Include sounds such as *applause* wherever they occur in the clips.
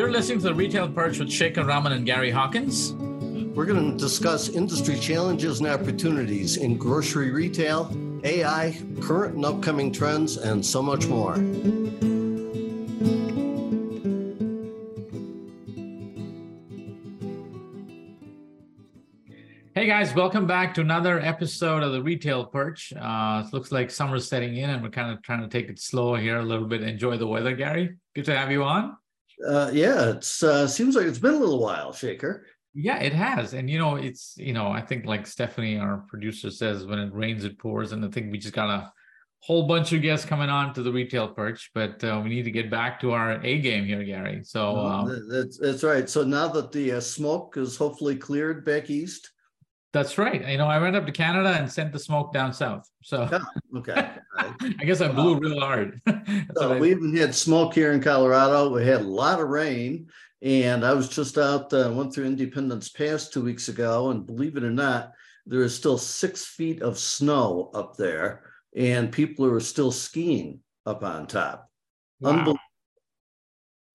You're listening to the Retail Perch with Shekhar Raman and Gary Hawkins. We're going to discuss industry challenges and opportunities in grocery retail, AI, current and upcoming trends, and so much more. Hey guys, welcome back to another episode of the Retail Perch. Uh, it looks like summer's setting in, and we're kind of trying to take it slow here a little bit. Enjoy the weather, Gary. Good to have you on. Uh, yeah, it uh, seems like it's been a little while, Shekhar. Yeah, it has. And, you know, it's, you know, I think like Stephanie, our producer, says when it rains, it pours. And I think we just got a whole bunch of guests coming on to the retail perch, but uh, we need to get back to our A game here, Gary. So um, that's, that's right. So now that the uh, smoke is hopefully cleared back east, that's right. You know, I went up to Canada and sent the smoke down south. So *laughs* yeah, okay. Right. *laughs* I guess I blew real hard. *laughs* so we even had smoke here in Colorado. We had a lot of rain. And I was just out, uh, went through Independence Pass two weeks ago, and believe it or not, there is still six feet of snow up there, and people are still skiing up on top. Wow. Unbelievable.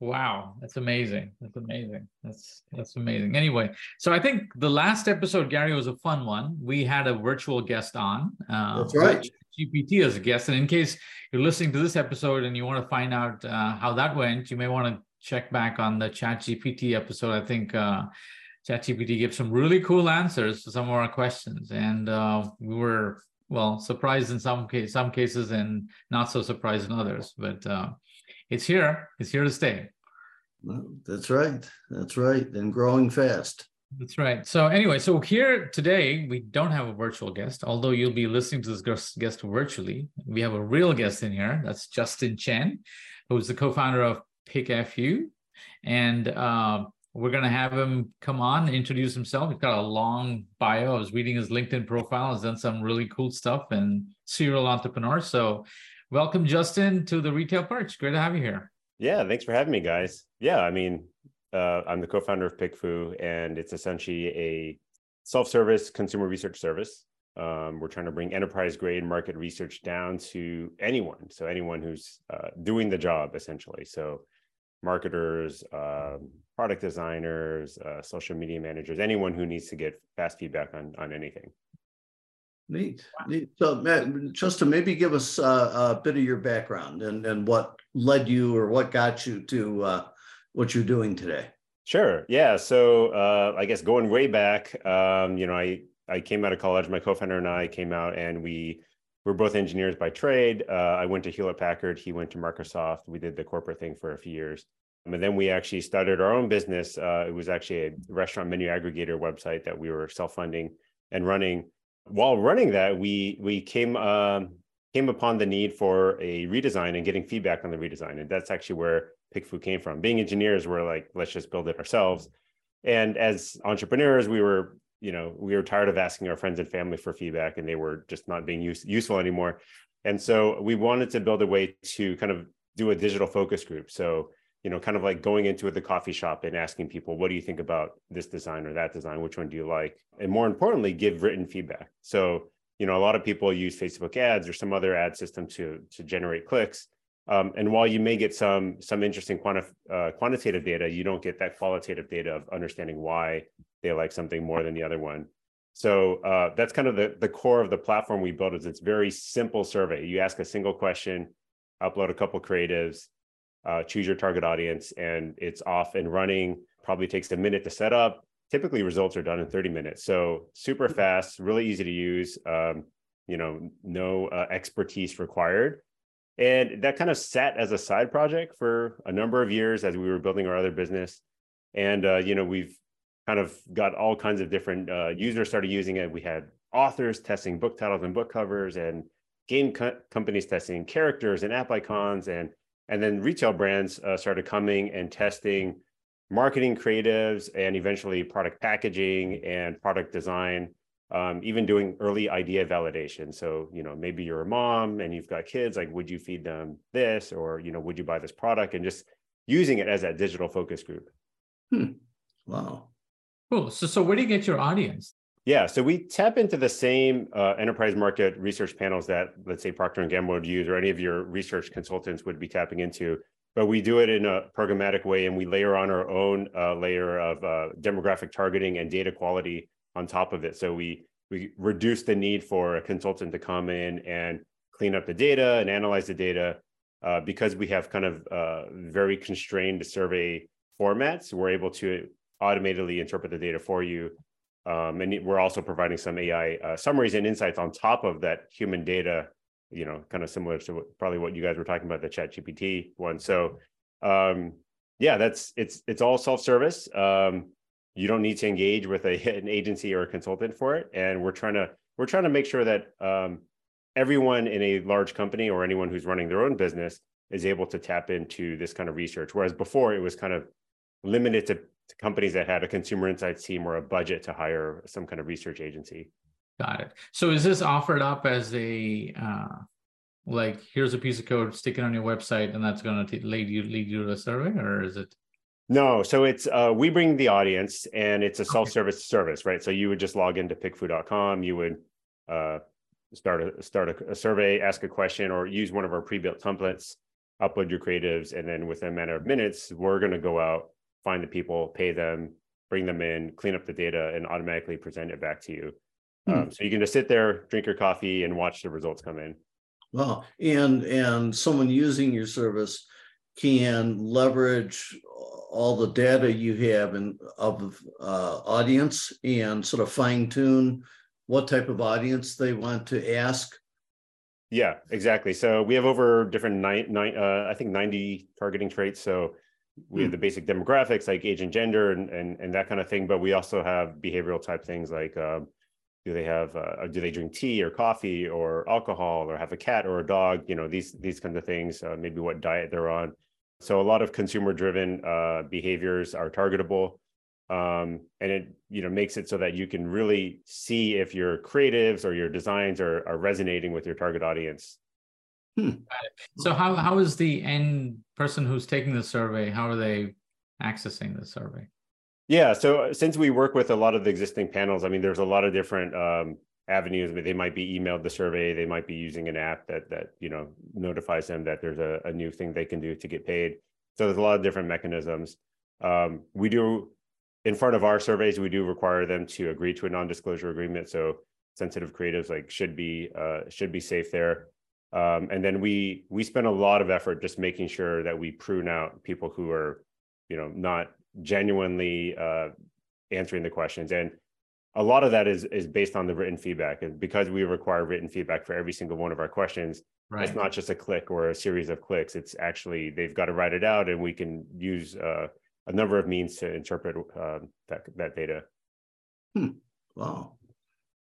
Wow, that's amazing. That's amazing. That's that's amazing. Anyway, so I think the last episode, Gary, was a fun one. We had a virtual guest on. Uh, that's right. GPT as a guest, and in case you're listening to this episode and you want to find out uh, how that went, you may want to check back on the Chat GPT episode. I think uh, Chat GPT gave some really cool answers to some of our questions, and uh, we were well surprised in some case, some cases, and not so surprised in others. But uh, it's here. It's here to stay. Well, that's right. That's right. And growing fast. That's right. So anyway, so here today we don't have a virtual guest, although you'll be listening to this guest virtually. We have a real guest in here. That's Justin Chen, who's the co-founder of PickFu, and uh, we're going to have him come on introduce himself. He's got a long bio. I was reading his LinkedIn profile. He's done some really cool stuff and serial entrepreneur. So, welcome, Justin, to the Retail Perch. Great to have you here. Yeah, thanks for having me, guys. Yeah, I mean, uh, I'm the co-founder of PickFu, and it's essentially a self-service consumer research service. Um, we're trying to bring enterprise-grade market research down to anyone, so anyone who's uh, doing the job, essentially. So marketers, um, product designers, uh, social media managers, anyone who needs to get fast feedback on on anything. Neat, neat. So, Matt, just to maybe give us uh, a bit of your background and and what led you or what got you to uh, what you're doing today. Sure. Yeah. So, uh, I guess going way back, um, you know, I I came out of college. My co-founder and I came out, and we we're both engineers by trade. Uh, I went to Hewlett Packard. He went to Microsoft. We did the corporate thing for a few years. And then we actually started our own business. Uh, it was actually a restaurant menu aggregator website that we were self-funding and running. While running that, we we came um, came upon the need for a redesign and getting feedback on the redesign. And that's actually where PickFu came from. Being engineers, we're like, let's just build it ourselves. And as entrepreneurs, we were you know we were tired of asking our friends and family for feedback and they were just not being use, useful anymore and so we wanted to build a way to kind of do a digital focus group so you know kind of like going into the coffee shop and asking people what do you think about this design or that design which one do you like and more importantly give written feedback so you know a lot of people use facebook ads or some other ad system to to generate clicks um, and while you may get some some interesting quanti- uh, quantitative data, you don't get that qualitative data of understanding why they like something more than the other one. So uh, that's kind of the, the core of the platform we built is it's very simple survey. You ask a single question, upload a couple creatives, uh, choose your target audience, and it's off and running. Probably takes a minute to set up. Typically, results are done in 30 minutes. So super fast, really easy to use. Um, you know, no uh, expertise required and that kind of sat as a side project for a number of years as we were building our other business. And, uh, you know, we've kind of got all kinds of different uh, users started using it. We had authors testing book titles and book covers and game co- companies testing characters and app icons. And, and then retail brands uh, started coming and testing marketing creatives and eventually product packaging and product design um, even doing early idea validation. So, you know, maybe you're a mom and you've got kids, like, would you feed them this? Or, you know, would you buy this product? And just using it as that digital focus group. Hmm. Wow. Cool. So, so where do you get your audience? Yeah, so we tap into the same uh, enterprise market research panels that, let's say, Procter and Gamble would use, or any of your research consultants would be tapping into. but we do it in a programmatic way and we layer on our own uh, layer of uh, demographic targeting and data quality on top of it. So we we reduce the need for a consultant to come in and clean up the data and analyze the data uh, because we have kind of uh, very constrained survey formats. We're able to automatically interpret the data for you. Um, and we're also providing some AI uh, summaries and insights on top of that human data you know, kind of similar to what, probably what you guys were talking about the Chat GPT one. So, um, yeah, that's it's it's all self service. Um, you don't need to engage with a *laughs* an agency or a consultant for it, and we're trying to we're trying to make sure that um, everyone in a large company or anyone who's running their own business is able to tap into this kind of research. Whereas before, it was kind of limited to, to companies that had a consumer insights team or a budget to hire some kind of research agency. Got it. So is this offered up as a uh, like here's a piece of code, stick it on your website, and that's going to lead you lead you to a survey, or is it? No, so it's uh, we bring the audience, and it's a self-service okay. service, right? So you would just log into pickfu.com, you would uh, start a start a, a, survey, ask a question, or use one of our pre-built templates, upload your creatives, and then within a matter of minutes, we're going to go out, find the people, pay them, bring them in, clean up the data, and automatically present it back to you. Hmm. Um, so you can just sit there, drink your coffee, and watch the results come in. Well, and and someone using your service can leverage all the data you have in of uh, audience and sort of fine tune what type of audience they want to ask. Yeah, exactly. So we have over different nine, nine uh, I think 90 targeting traits. So we hmm. have the basic demographics like age and gender and, and, and that kind of thing, but we also have behavioral type things like um, do they have uh, do they drink tea or coffee or alcohol or have a cat or a dog you know these these kinds of things uh, maybe what diet they're on so a lot of consumer driven uh, behaviors are targetable um, and it you know makes it so that you can really see if your creatives or your designs are, are resonating with your target audience hmm. so how, how is the end person who's taking the survey how are they accessing the survey yeah. So since we work with a lot of the existing panels, I mean, there's a lot of different um, avenues. They might be emailed the survey. They might be using an app that that you know notifies them that there's a, a new thing they can do to get paid. So there's a lot of different mechanisms. Um, we do in front of our surveys, we do require them to agree to a non-disclosure agreement. So sensitive creatives like should be uh, should be safe there. Um, and then we we spend a lot of effort just making sure that we prune out people who are you know not genuinely uh, answering the questions. And a lot of that is is based on the written feedback. And because we require written feedback for every single one of our questions, right. it's not just a click or a series of clicks. It's actually they've got to write it out, and we can use uh, a number of means to interpret uh, that that data. Hmm. Wow.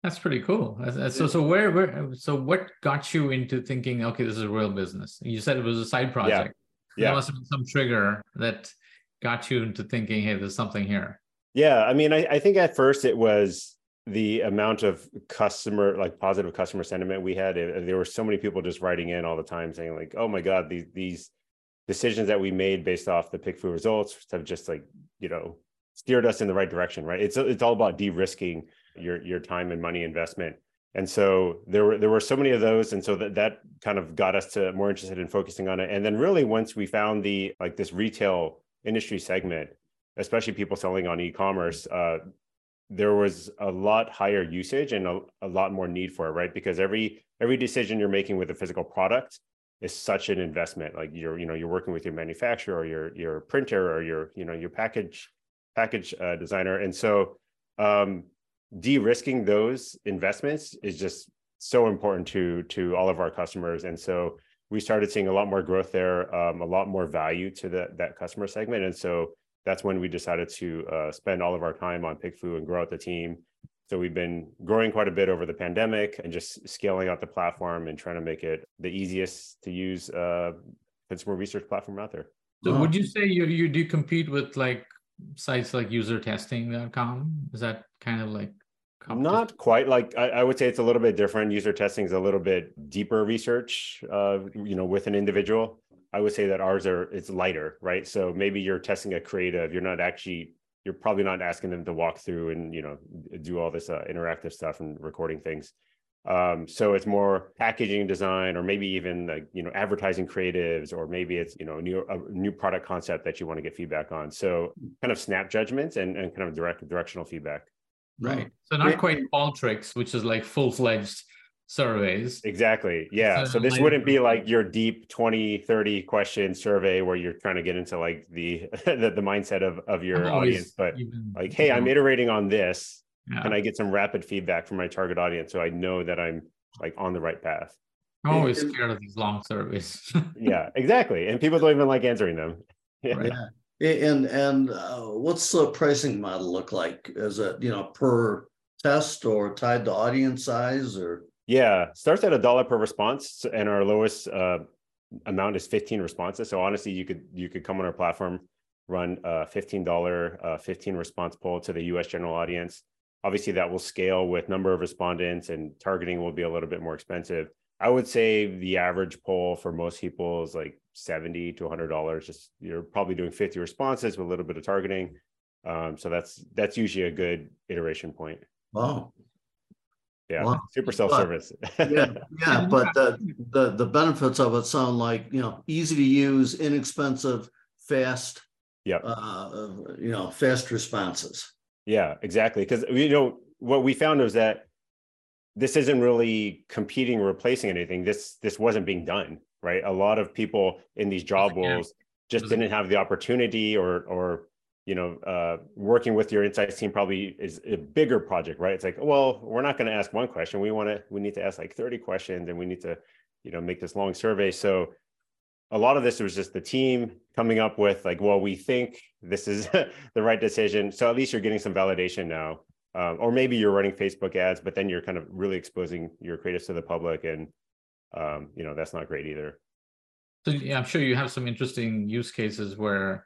That's pretty cool. So, so where, where, so what got you into thinking, okay, this is a real business? You said it was a side project. Yeah. yeah. There must have been some trigger that got you into thinking, hey, there's something here? Yeah, I mean, I, I think at first it was the amount of customer like positive customer sentiment we had there were so many people just writing in all the time saying like oh my god these these decisions that we made based off the pickfu results have just like you know steered us in the right direction right it's it's all about de-risking your your time and money investment and so there were there were so many of those and so that that kind of got us to more interested in focusing on it and then really once we found the like this retail industry segment, especially people selling on e-commerce, uh, there was a lot higher usage and a, a lot more need for it, right? Because every every decision you're making with a physical product is such an investment. Like you're, you know, you're working with your manufacturer or your your printer or your, you know, your package package uh, designer, and so um, de-risking those investments is just so important to to all of our customers. And so we started seeing a lot more growth there, um, a lot more value to that that customer segment, and so that's when we decided to uh, spend all of our time on PickFu and grow out the team. So we've been growing quite a bit over the pandemic and just scaling out the platform and trying to make it the easiest to use uh, consumer research platform out there. So would you say you you do compete with like sites like usertesting.com? Is that kind of like not quite like I, I, would say it's a little bit different. User testing is a little bit deeper research, uh, you know, with an individual. I would say that ours are it's lighter, right? So maybe you're testing a creative. You're not actually you're probably not asking them to walk through and you know do all this uh, interactive stuff and recording things. Um, so it's more packaging design, or maybe even like you know advertising creatives, or maybe it's you know a new a new product concept that you want to get feedback on. So kind of snap judgments and, and kind of direct directional feedback. Right. So not quite Qualtrics, which is like full fledged surveys. Exactly. Yeah. So, so this wouldn't be like your deep 20, 30 question survey where you're trying to get into like the *laughs* the, the mindset of, of your audience, but like, hey, I'm iterating on this yeah. can I get some rapid feedback from my target audience so I know that I'm like on the right path? I'm always scared of these long surveys. *laughs* yeah, exactly. And people don't even like answering them. *laughs* Yeah. Right. And and uh, what's the pricing model look like? Is it you know per test or tied to audience size or? Yeah, starts at a dollar per response, and our lowest uh, amount is 15 responses. So honestly, you could you could come on our platform, run a $15 uh, 15 response poll to the U.S. general audience, Obviously, that will scale with number of respondents, and targeting will be a little bit more expensive. I would say the average poll for most people is like 70 to 100 dollars. Just you're probably doing 50 responses with a little bit of targeting. Um, so that's that's usually a good iteration point. Wow. Yeah, wow. super self-service. yeah, yeah, *laughs* but the, the the benefits of it sound like you know easy to use, inexpensive, fast. Yeah. Uh, you know, fast responses. Yeah, exactly. Because you know what we found was that this isn't really competing or replacing anything. This this wasn't being done right. A lot of people in these job roles just didn't have the opportunity or or you know uh, working with your insights team probably is a bigger project right it's like well we're not going to ask one question we want to we need to ask like 30 questions and we need to you know make this long survey so a lot of this was just the team coming up with like, well, we think this is *laughs* the right decision. So at least you're getting some validation now. Um, or maybe you're running Facebook ads, but then you're kind of really exposing your creatives to the public, and um, you know that's not great either. So yeah, I'm sure you have some interesting use cases where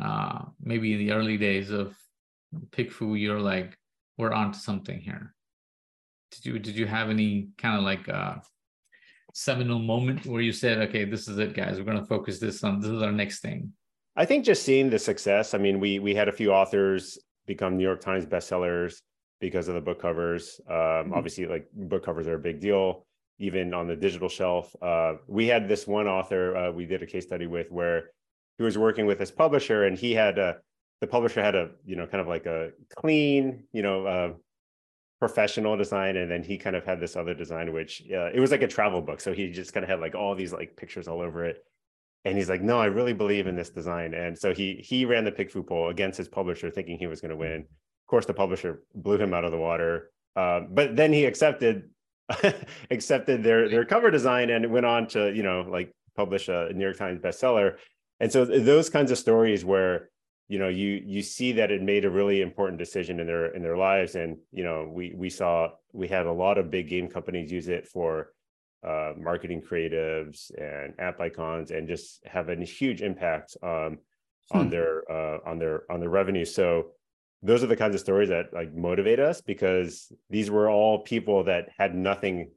uh, maybe in the early days of PickFu, you're like, we're onto something here. Did you did you have any kind of like uh, seminal moment where you said, okay, this is it, guys. We're going to focus this on this is our next thing? I think just seeing the success. I mean, we we had a few authors become New York Times bestsellers because of the book covers. Um, mm-hmm. Obviously, like book covers are a big deal, even on the digital shelf. Uh, we had this one author uh, we did a case study with where he was working with his publisher, and he had a the publisher had a you know kind of like a clean you know uh, professional design and then he kind of had this other design which uh, it was like a travel book so he just kind of had like all these like pictures all over it and he's like no i really believe in this design. And so he he ran the pickfu poll against his publisher thinking he was going to win. Of course the publisher blew him out of the water. Uh, but then he accepted *laughs* accepted their their cover design and went on to you know like publish a new york times bestseller. And so those kinds of stories where you know you you see that it made a really important decision in their in their lives. And you know we we saw we had a lot of big game companies use it for uh, marketing creatives and app icons and just have a huge impact um, hmm. on their uh, on their on their revenue so those are the kinds of stories that like motivate us because these were all people that had nothing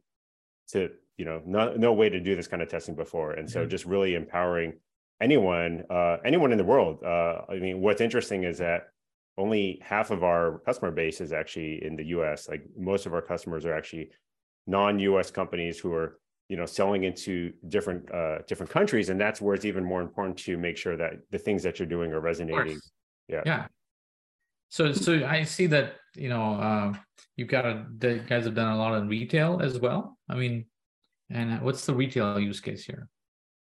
to you know no, no way to do this kind of testing before and so mm-hmm. just really empowering anyone uh, anyone in the world. Uh, I mean, what's interesting is that only half of our customer base is actually in the U.S. Like most of our customers are actually non-U.S. companies who are you know selling into different uh, different countries, and that's where it's even more important to make sure that the things that you're doing are resonating. Yeah. Yeah. So so I see that you know uh, you've got a, the guys have done a lot in retail as well. I mean, and what's the retail use case here?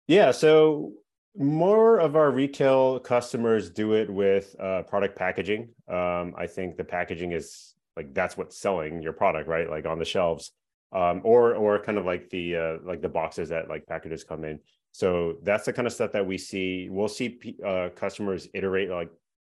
Yeah, so more of our retail customers do it with uh, product packaging. Um, I think the packaging is like that's what's selling your product, right? Like on the shelves, um, or or kind of like the uh, like the boxes that like packages come in. So that's the kind of stuff that we see. We'll see uh, customers iterate like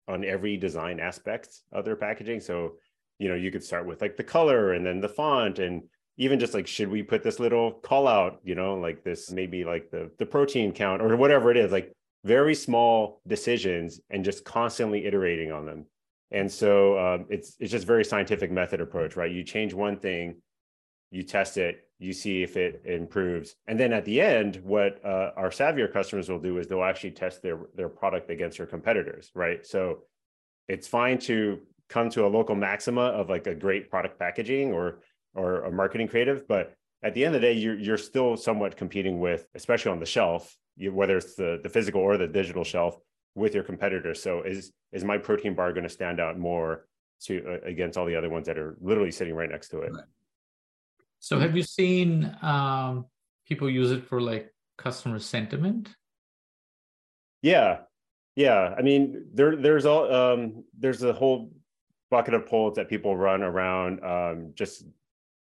on every design aspect of their packaging. So you know you could start with like the color and then the font and even just like should we put this little call out you know like this maybe like the the protein count or whatever it is like very small decisions and just constantly iterating on them and so um, it's it's just very scientific method approach right you change one thing you test it you see if it improves and then at the end what uh, our savvier customers will do is they'll actually test their their product against their competitors right so it's fine to come to a local maxima of like a great product packaging or or a marketing creative, but at the end of the day, you're you're still somewhat competing with, especially on the shelf, you, whether it's the the physical or the digital shelf, with your competitors. So is is my protein bar going to stand out more to uh, against all the other ones that are literally sitting right next to it? Right. So have you seen um, people use it for like customer sentiment? Yeah, yeah. I mean, there there's all um, there's a whole bucket of polls that people run around um, just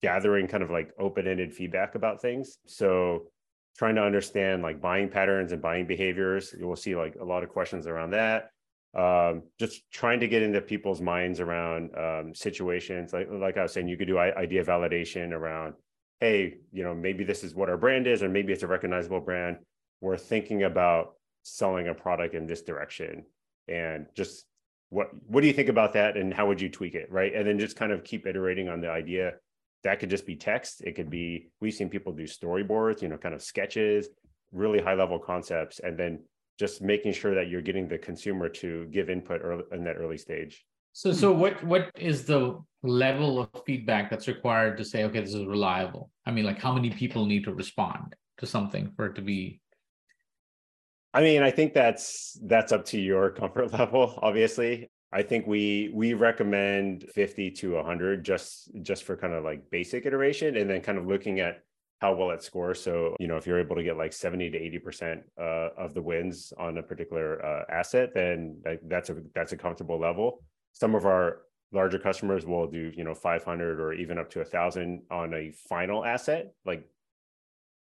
gathering kind of like open-ended feedback about things. So trying to understand like buying patterns and buying behaviors. You will see like a lot of questions around that. Um, just trying to get into people's minds around um, situations. Like like I was saying, you could do idea validation around, hey, you know, maybe this is what our brand is, or maybe it's a recognizable brand. We're thinking about selling a product in this direction, and just what what do you think about that, and how would you tweak it, right? And then just kind of keep iterating on the idea that could just be text it could be we've seen people do storyboards you know kind of sketches really high level concepts and then just making sure that you're getting the consumer to give input early, in that early stage. So so what what is the level of feedback that's required to say okay this is reliable i mean like how many people need to respond to something for it to be? I mean, I think that's that's up to your *laughs* comfort level, obviously. I think we we recommend 50 to 100 just just for kind of like basic iteration and then kind of looking at how well it scores. So, you know, if you're able to get like 70 to 80% uh, of the wins on a particular uh, asset, then that's a that's a comfortable level. Some of our larger customers will do, you know, 500 or even up to a thousand on a final asset. Like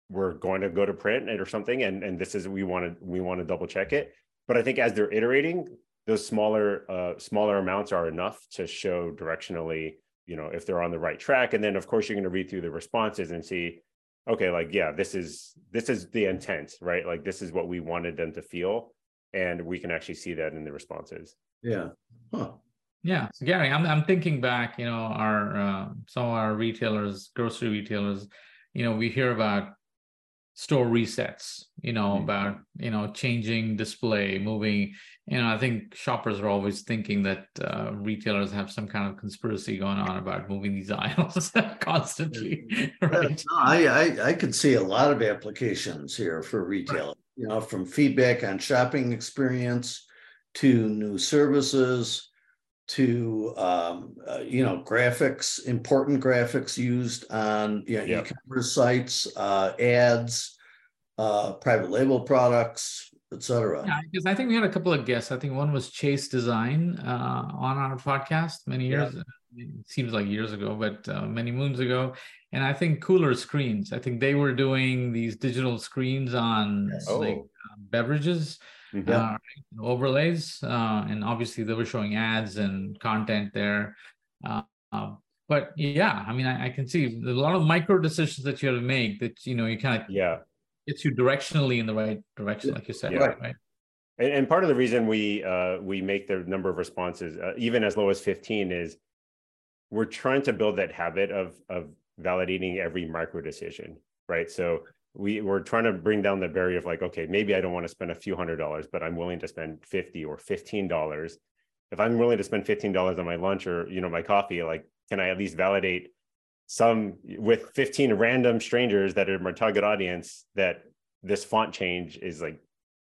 we're going to go to print it or something, and and this is we want to we want to double check it. But I think as they're iterating, those smaller uh, smaller amounts are enough to show directionally you know if they're on the right track and then of course you're going to read through the responses and see okay like yeah this is this is the intent right? Like this is what we wanted them to feel and we can actually see that in the responses. Yeah. Huh. yeah. So gary i'm, I'm thinking back you know our uh, some of our retailers grocery retailers you know we hear about store resets you know mm-hmm. about you know changing display moving you know i think shoppers are always thinking that uh, retailers have some kind of conspiracy going on about moving these *laughs* aisles constantly right? No, I, I i could see a lot of applications here for retail you know from feedback on shopping experience to new services to um, uh, you know graphics, important graphics used on you know, yep. e-commerce sites, uh, ads, uh, private label products, etc. Yeah, because I think we had a couple of guests. I think one was Chase Design uh, on our podcast many years. Yeah. It seems like years ago, but uh, many moons ago. And I think Cooler Screens. I think they were doing these digital screens on yes. like oh. beverages mm-hmm. uh, overlays, uh, and obviously they were showing ads and content there. Uh, um, but yeah, I mean, I, I, can see a lot of micro decisions that you have to make that you know you kind of yeah gets you directionally in the right direction, like you said, yeah. right? right? And, and, part of the reason we uh, we make the number of responses uh, even as low as 15 is we're trying to build that habit of of validating every micro decision, right? So we we're trying to bring down the barrier of like okay maybe i don't want to spend a few hundred dollars but i'm willing to spend 50 or 15 dollars. If i'm willing to spend 15 dollars on my lunch or you know my coffee like can i at least validate some with 15 random strangers that are my target audience that this font change is like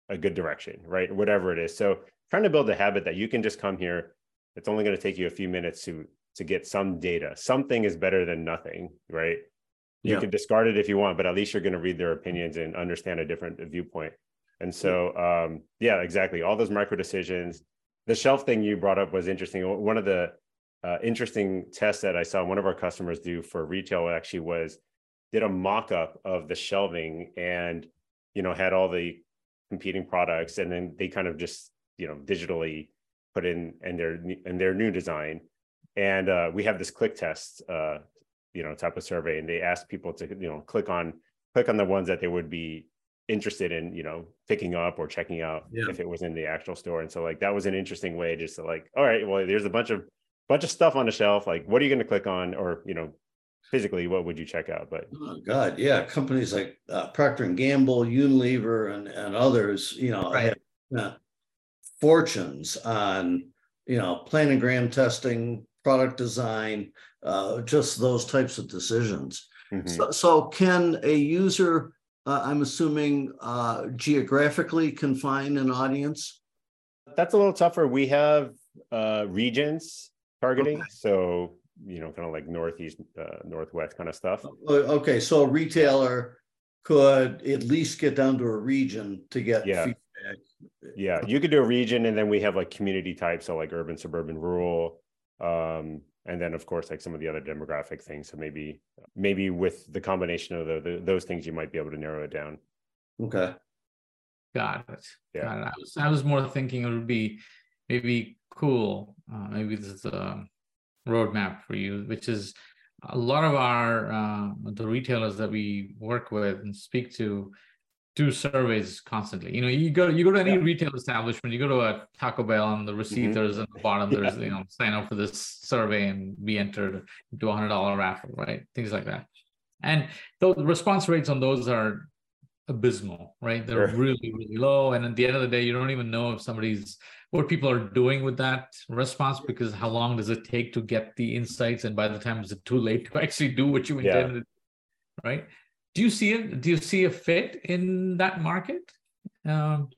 a good direction right? Whatever it is. So trying to build a habit that you can just come here it's only going to take you a few minutes to to get some data. Something is better than nothing right you yeah. can discard it if you want but at least you're going to read their opinions and understand a different viewpoint. And so um, yeah exactly. All those micro decisions. The shelf thing you brought up was interesting. One of the uh, interesting tests that i saw one of our customers do for retail actually was did a mock-up of the shelving and you know had all the competing products and then they kind of just you know digitally put in and their in their new design. And uh, we have this click test uh, you know type of survey and they asked people to you know click on click on the ones that they would be interested in you know picking up or checking out yeah. if it was in the actual store. And so like that was an interesting way just to like all right well there's a bunch of bunch of stuff on the shelf. Like what are you going to click on? Or you know physically what would you check out? But oh god yeah. Companies like uh, procter and gamble unilever and, and others you know right. have uh, fortunes on you know planogram testing product design, uh, just those types of decisions. Mhm. So, so can a user, uh, I'm assuming, uh, geographically confine an audience? That's a little tougher. We have uh, regions targeting, Okay. so you know, kind of like northeast, uh, northwest kind of stuff. Okay, so a retailer could at least get down to a region to get Yeah. feedback. Yeah, you could do a region, and then we have like community types, so like urban, suburban, rural, um, and then of course like some of the other demographic things. So maybe maybe with the combination of the, the, those things, you might be able to narrow it down. Okay, Got it. Yeah. Got it. I was I was more thinking it would be maybe cool. Uh, maybe this is a roadmap for you, which is a lot of our uh, the retailers that we work with and speak to do surveys constantly. You know, you go you go to any Yeah. retail establishment, you go to a Taco Bell and the receipt Mhm. there's at the bottom Yeah. there's you know sign up for this survey and be entered into a hundred dollar raffle, right? Things like that. And the response rates on those are abysmal, right? They're Sure. really, really low. And at the end of the day, you don't even know if somebody's what people are doing with that response because how long does it take to get the insights? And by the time is it too late to *laughs* actually do what you Yeah. intended? Right. Do you see it? Do you see a fit in that market? Um,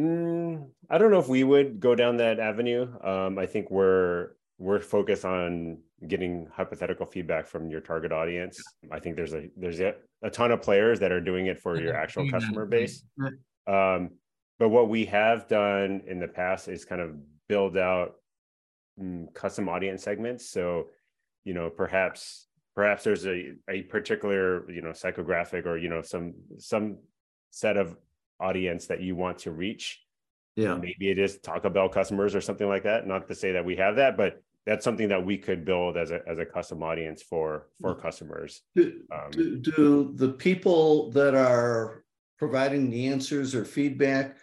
Mm, I don't know if we would go down that avenue. Um, I think we're we're focused on getting hypothetical feedback from your target audience. I think there's a there's a, a ton of players that are doing it for your actual customer base. Um, but what we have done in the past is kind of build out mm, custom audience segments. So, you know, perhaps perhaps there's a a particular you know psychographic or you know some some set of audience that you want to reach yeah. maybe it is Taco Bell customers or something like that. Not to say that we have that, but that's something that we could build as a as a custom audience for for customers. Do, Um, do, do the people that are providing the answers or feedback,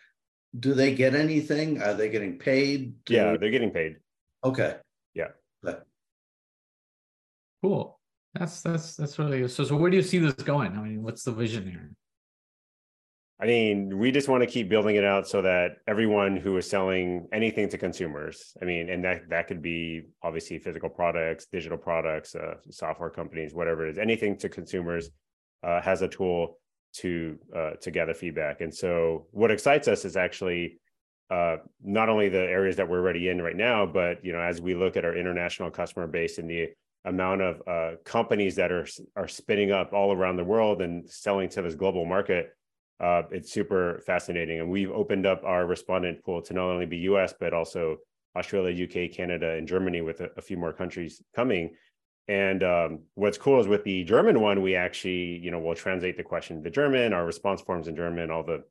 do they get anything? Are they getting paid? Do- yeah, they're getting paid. Okay. Yeah. But cool. That's that's that's really so. So where do you see this going? I mean, what's the vision here? I mean, we just want to keep building it out so that everyone who is selling anything to consumers, I mean, and that that could be obviously physical products, digital products, uh, software companies, whatever it is, anything to consumers, uh, has a tool to uh, to gather feedback. And so, what excites us is actually uh, not only the areas that we're already in right now, but you know, as we look at our international customer base and the amount of uh, companies that are are spinning up all around the world and selling to this global market uh, it's super fascinating. And we've opened up our respondent pool to not only be US, but also Australia, UK, Canada, and Germany with a, a few more countries coming. And um, what's cool is with the German one, we actually, you know, we'll translate the question to German, our response forms in German, all the,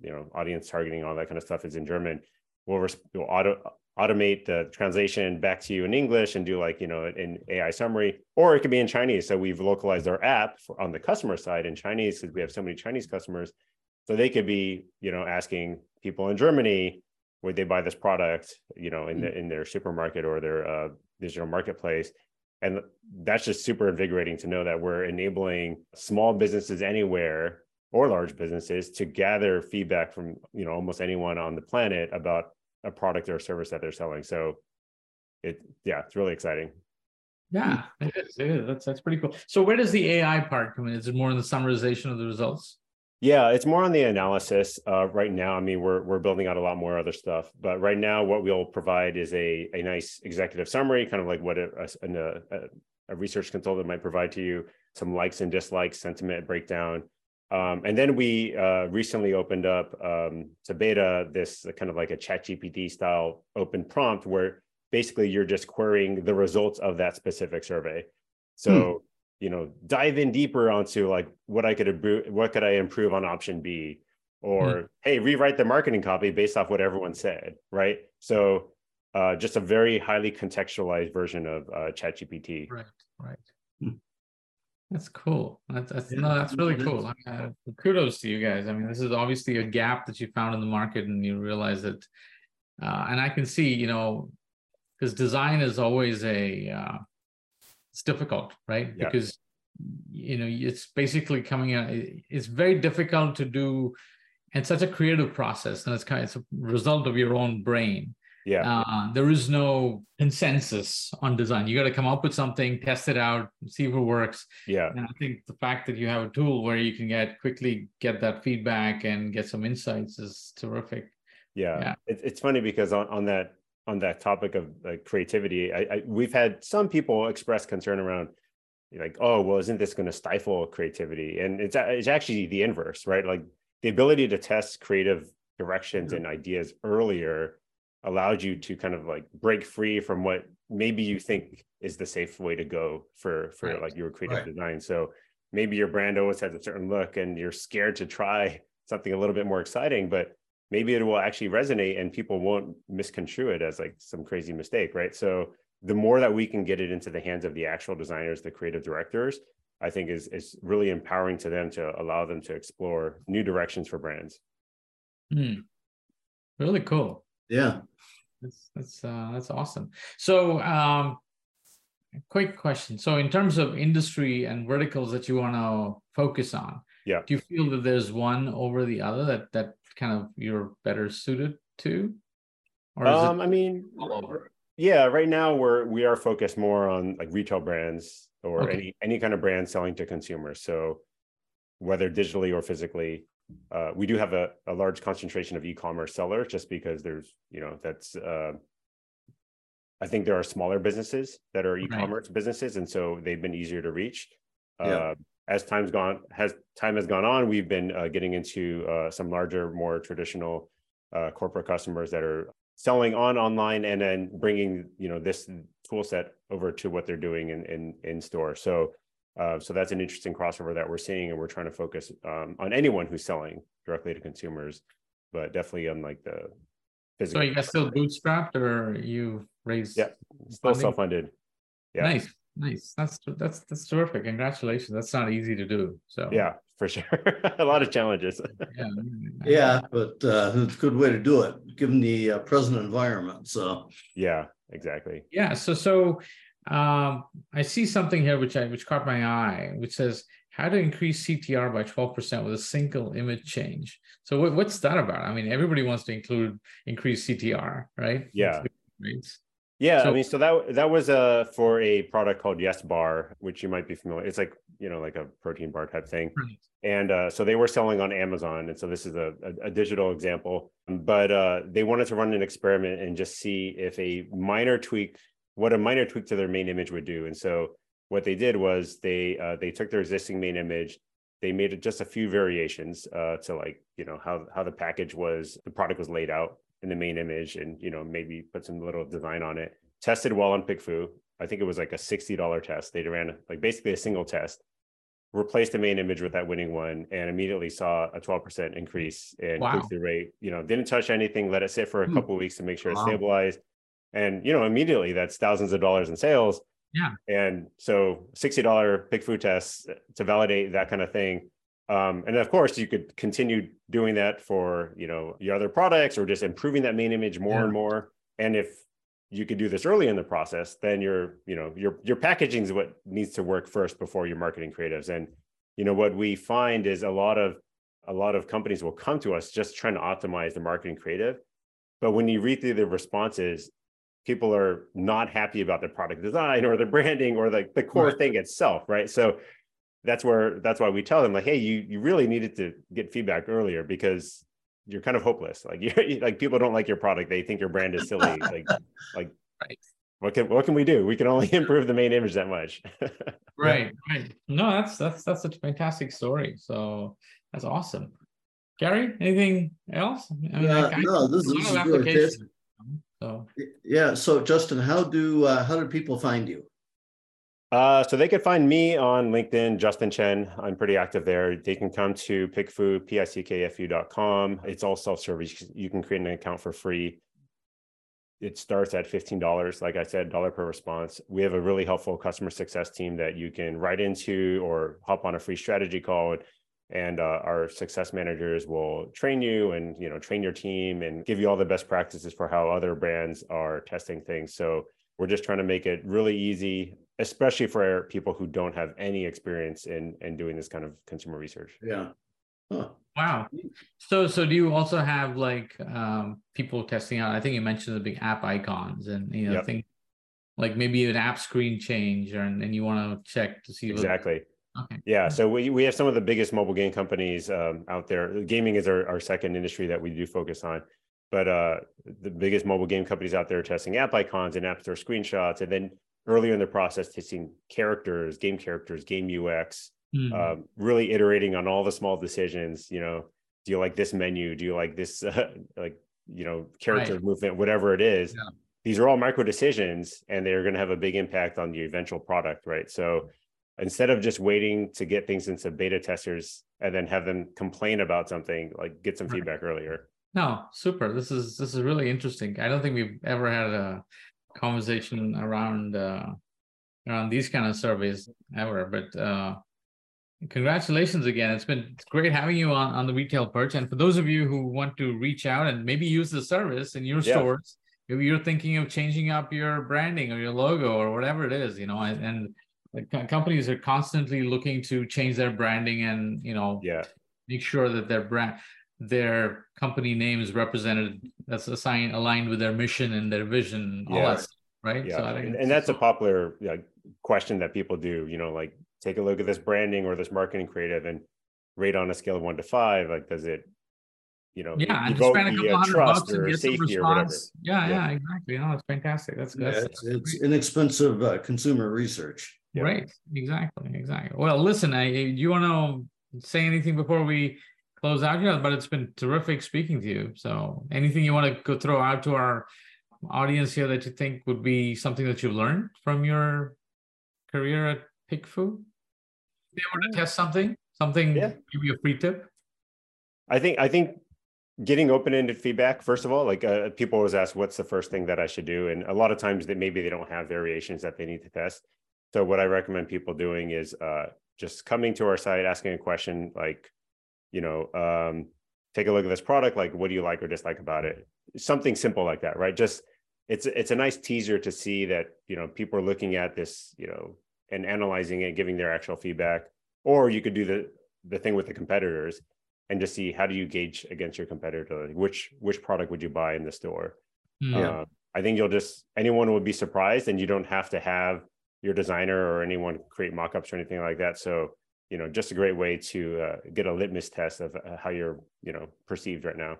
you know, audience targeting, all that kind of stuff is in German. We'll, we'll auto automate the translation back to you in English and do like, you know, an AI summary, or it could be in Chinese. So we've localized our app for, on the customer side in Chinese because we have so many Chinese customers. So they could be, you know, asking people in Germany, would they buy this product, you know, in the in their supermarket or their uh, digital marketplace? And that's just super invigorating to know that we're enabling small businesses anywhere or large businesses to gather feedback from, you know, almost anyone on the planet about a product or a service that they're selling. So it yeah, it's really exciting. Yeah, it is. It is. That's that's pretty cool. So where does the AI part come in? Is it more in the summarization of the results? Yeah, it's more on the analysis uh, right now. I mean, we're we're building out a lot more other stuff, but right now, what we'll provide is a a nice executive summary, kind of like what a, a, a research consultant might provide to you, some likes and dislikes, sentiment breakdown, um, and then we uh, recently opened up um, to beta this kind of like a Chat GPT style open prompt where basically you're just querying the results of that specific survey. So you know dive in deeper onto like what i could improve what could i improve on option b or Mm. hey rewrite the marketing copy based off what everyone said right so uh, just a very highly contextualized version of uh, chat gpt Right, right. That's cool. That's that's Yeah, no, that's really cool. I mean, uh, kudos to you guys. I mean, this is obviously a gap that you found in the market, and you realize that. Uh, and I can see, you know, because design is always a uh, it's difficult, right? Yeah. Because you know it's basically coming out. It's very difficult to do, and such a creative process, and it's kind of it's a result of your own brain. Yeah. Uh, there is no consensus on design. You got to come up with something, test it out, see if it works. Yeah. And I think the fact that you have a tool where you can get quickly get that feedback and get some insights is terrific. Yeah. Yeah. It, it's funny because on, on that on that topic of like creativity, I, I we've had some people express concern around like, oh, well, isn't this going to stifle creativity? And it's it's actually the inverse, right? Like the ability to test creative directions and ideas earlier allowed you to kind of like break free from what maybe you think is the safe way to go for for Right. like your creative Right. design. So maybe your brand always has a certain look and you're scared to try something a little bit more exciting, but maybe it will actually resonate and people won't misconstrue it as like some crazy mistake, right? So the more that we can get it into the hands of the actual designers, the creative directors, I think is is really empowering to them to allow them to explore new directions for brands. Hmm. Really cool. Yeah. That's that's uh, that's awesome. So, um, quick question. So, in terms of industry and verticals that you want to focus on, Yeah. do you feel that there's one over the other that that kind of you're better suited to, or is Um, it I mean, all over? yeah, right now we're we are focused more on like retail brands or Okay. any any kind of brand selling to consumers. So whether digitally or physically, uh, we do have a, a large concentration of e-commerce sellers just because there's you know that's uh, I think there are smaller businesses that are e-commerce businesses, and so they've been easier to reach. Yeah. Uh, as time's gone, has time has gone on, we've been uh, getting into uh, some larger, more traditional uh, corporate customers that are selling on online and then bringing you know this tool set over to what they're doing in in, in store. So. Uh, so that's an interesting crossover that we're seeing, and we're trying to focus um, on anyone who's selling directly to consumers, but definitely on like the So, physical. you guys still bootstrapped, or you raised? Yeah. still funding? self-funded. Yeah. Nice, nice. That's that's that's terrific. Congratulations. That's not easy to do. So Yeah, for sure. *laughs* a lot of challenges. yeah, Yeah, but uh, it's a good way to do it, given the uh, present environment. So, yeah, exactly. Yeah. So so um, I see something here which I which caught my eye, which says how to increase CTR by twelve percent with a single image change. So what, what's that about? I mean, everybody wants to include increase CTR, right? Yeah. Yeah, I mean, so that that was uh for a product called Yes Bar, which you might be familiar. It's like you know, like a protein bar type thing. Right. and uh, so they were selling on Amazon, and so this is a, a, a digital example. But uh, they wanted to run an experiment and just see if a minor tweak, what a minor tweak to their main image would do. And so what they did was they uh, they took their existing main image, they made it just a few variations uh, to like you know how how the package was, the product was laid out in the main image, and you know maybe put some little design on it. Tested well on PickFu. I think it was like a sixty dollar test. They ran like basically a single test replaced the main image with that winning one and immediately saw a 12% increase in Wow. click-through rate. You know, didn't touch anything, let it sit for a Hmm. couple of weeks to make sure it Wow. stabilized. And you know, immediately that's thousands of dollars in sales. Yeah. And so $60 PickFu tests to validate that kind of thing. Um, and of course, you could continue doing that for you know your other products or just improving that main image more Yeah. and more. And if you could do this early in the process, then your you know your your packaging is what needs to work first before your marketing creatives. And you know what we find is a lot of a lot of companies will come to us just trying to optimize the marketing creative, but when you read through the responses, people are not happy about their product design or their branding or like the core Right. thing itself, right? So that's where that's why we tell them like, hey, you you really needed to get feedback earlier because you're kind of hopeless. Like *laughs* you're like people don't like your product. They think your brand is silly. *laughs* like like Right. what can what can we do? We can only *laughs* improve the main image that much. Right, right. No, that's that's that's a fantastic story. So that's awesome. Gary, anything else? I mean, Yeah, like, I- no, this- a this is really applications, So yeah. So, Justin, how do uh, how do people find you? Uh, so they could find me on LinkedIn, Justin Chen. I'm pretty active there. They can come to pickfu, P-I-C-K-F-U.com. It's all self-service. You can create an account for free. It starts at $15. Like I said, dollar per response. We have a really helpful customer success team that you can write into or hop on a free strategy call. And uh, our success managers will train you and you know train your team and give you all the best practices for how other brands are testing things. So we're just trying to make it really easy, especially for people who don't have any experience in in doing this kind of consumer research. Yeah. Huh. Wow. So so do you also have like um, people testing out? I think you mentioned the big app icons and you know Yep. think like maybe an app screen change or and, and you want to check to see what- Exactly. Okay. Yeah. So we, we have some of the biggest mobile game companies um, out there. Gaming is our, our second industry that we do focus on. But uh, the biggest mobile game companies out there are testing app icons and app store screenshots. And then earlier in the process, testing characters, game characters, game UX, Hmm. um, really iterating on all the small decisions. You know, do you like this menu? Do you like this, uh, *laughs* like, you know, character Right. movement, whatever it is? Yeah. These are all micro decisions and they're going to have a big impact on the eventual product, right? So instead of just waiting to get things into beta testers and then have them complain about something, like get some Right. feedback earlier. No, super. This is this is really interesting. I don't think we've ever had a conversation around uh around these kind of surveys ever, but uh congratulations again. It's been it's great having you on on the retail perch. And for those of you who want to reach out and maybe use the service in your Yeah. stores, maybe you're thinking of changing up your branding or your logo or whatever it is, you know, and, and the co- companies are constantly looking to change their branding and you know Yeah. make sure that their brand their company name is represented that's assigned aligned with their mission and their vision all Yeah. that stuff, right Yeah. I think and, and that's a popular you know, question that people do, you know, like take a look at this branding or this marketing creative and rate on a scale of one to five. Like, does it, you know, yeah and to evoke spend a couple uh, hundred trust bucks and or get some safety or whatever? response yeah, Yeah. yeah exactly no it's fantastic that's Yeah, that's it's, it's inexpensive uh, consumer research. Yeah. Right, exactly, exactly. Well, listen, I do you want to say anything before we close out here? But it's been terrific speaking to you. So, anything you want to go throw out to our audience here that you think would be something that you've learned from your career at PickFu? They want to test something, something, Yeah. give you a free tip. I think I think getting open-ended feedback first of all like uh, people always ask what's the first thing that i should do and a lot of times that maybe they don't have variations that they need to test so what i recommend people doing is uh, just coming to our site asking a question like you know um, take a look at this product like what do you like or dislike about it? Something simple like that right? Just it's it's a nice teaser to see that you know people are looking at this you know and analyzing it giving their actual feedback. Or you could do the the thing with the competitors and just see how do you gauge against your competitor? Which which product would you buy in the store? Hmm. uh, i think you'll just anyone would be surprised and you don't have to have your designer or anyone create mock-ups or anything like that so you know just a great way to uh, get a litmus test of uh, how you're you know perceived right now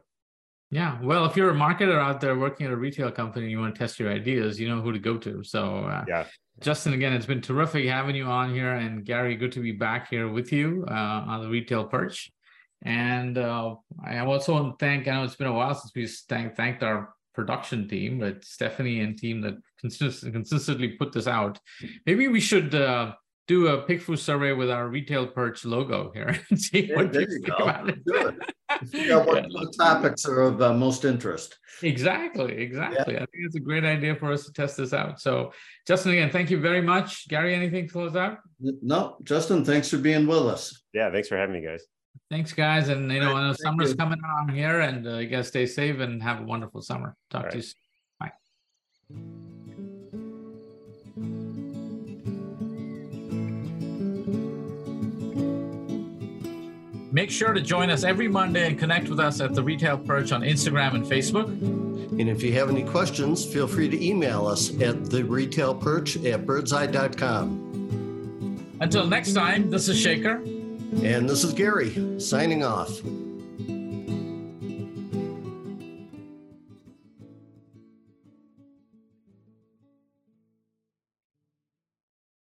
Yeah, well, if you're a marketer out there working at a retail company, and you want to test your ideas, you know who to go to. So, uh, Yeah. Justin, again, it's been terrific having you on here, and Gary, good to be back here with you uh, on the retail perch. And uh, I also want to thank. I know it's been a while since we thank, thanked our production team, but Stephanie and team that consist- consistently put this out. Maybe we should uh, do a PickFu survey with our retail perch logo here *laughs* and see Yeah, what there you you think go. about it. Do it. Figure what, *laughs* what topics are of uh, most interest. Exactly, exactly. I think it's a great idea for us to test this out. So, Justin, again, thank you very much. Gary, anything to close out? No, Justin, thanks for being with us. yeah thanks for having me guys Thanks, guys. And you know, right, I know summer's you. coming on here, and uh, you guys stay safe and have a wonderful summer. Talk All to you soon. Bye. Make sure to join us every Monday and connect with us at the Retail Perch on Instagram and Facebook. And if you have any questions, feel free to email us at the retail perch at birdseye.com. Until next time, this is Shekhar. And this is Gary signing off.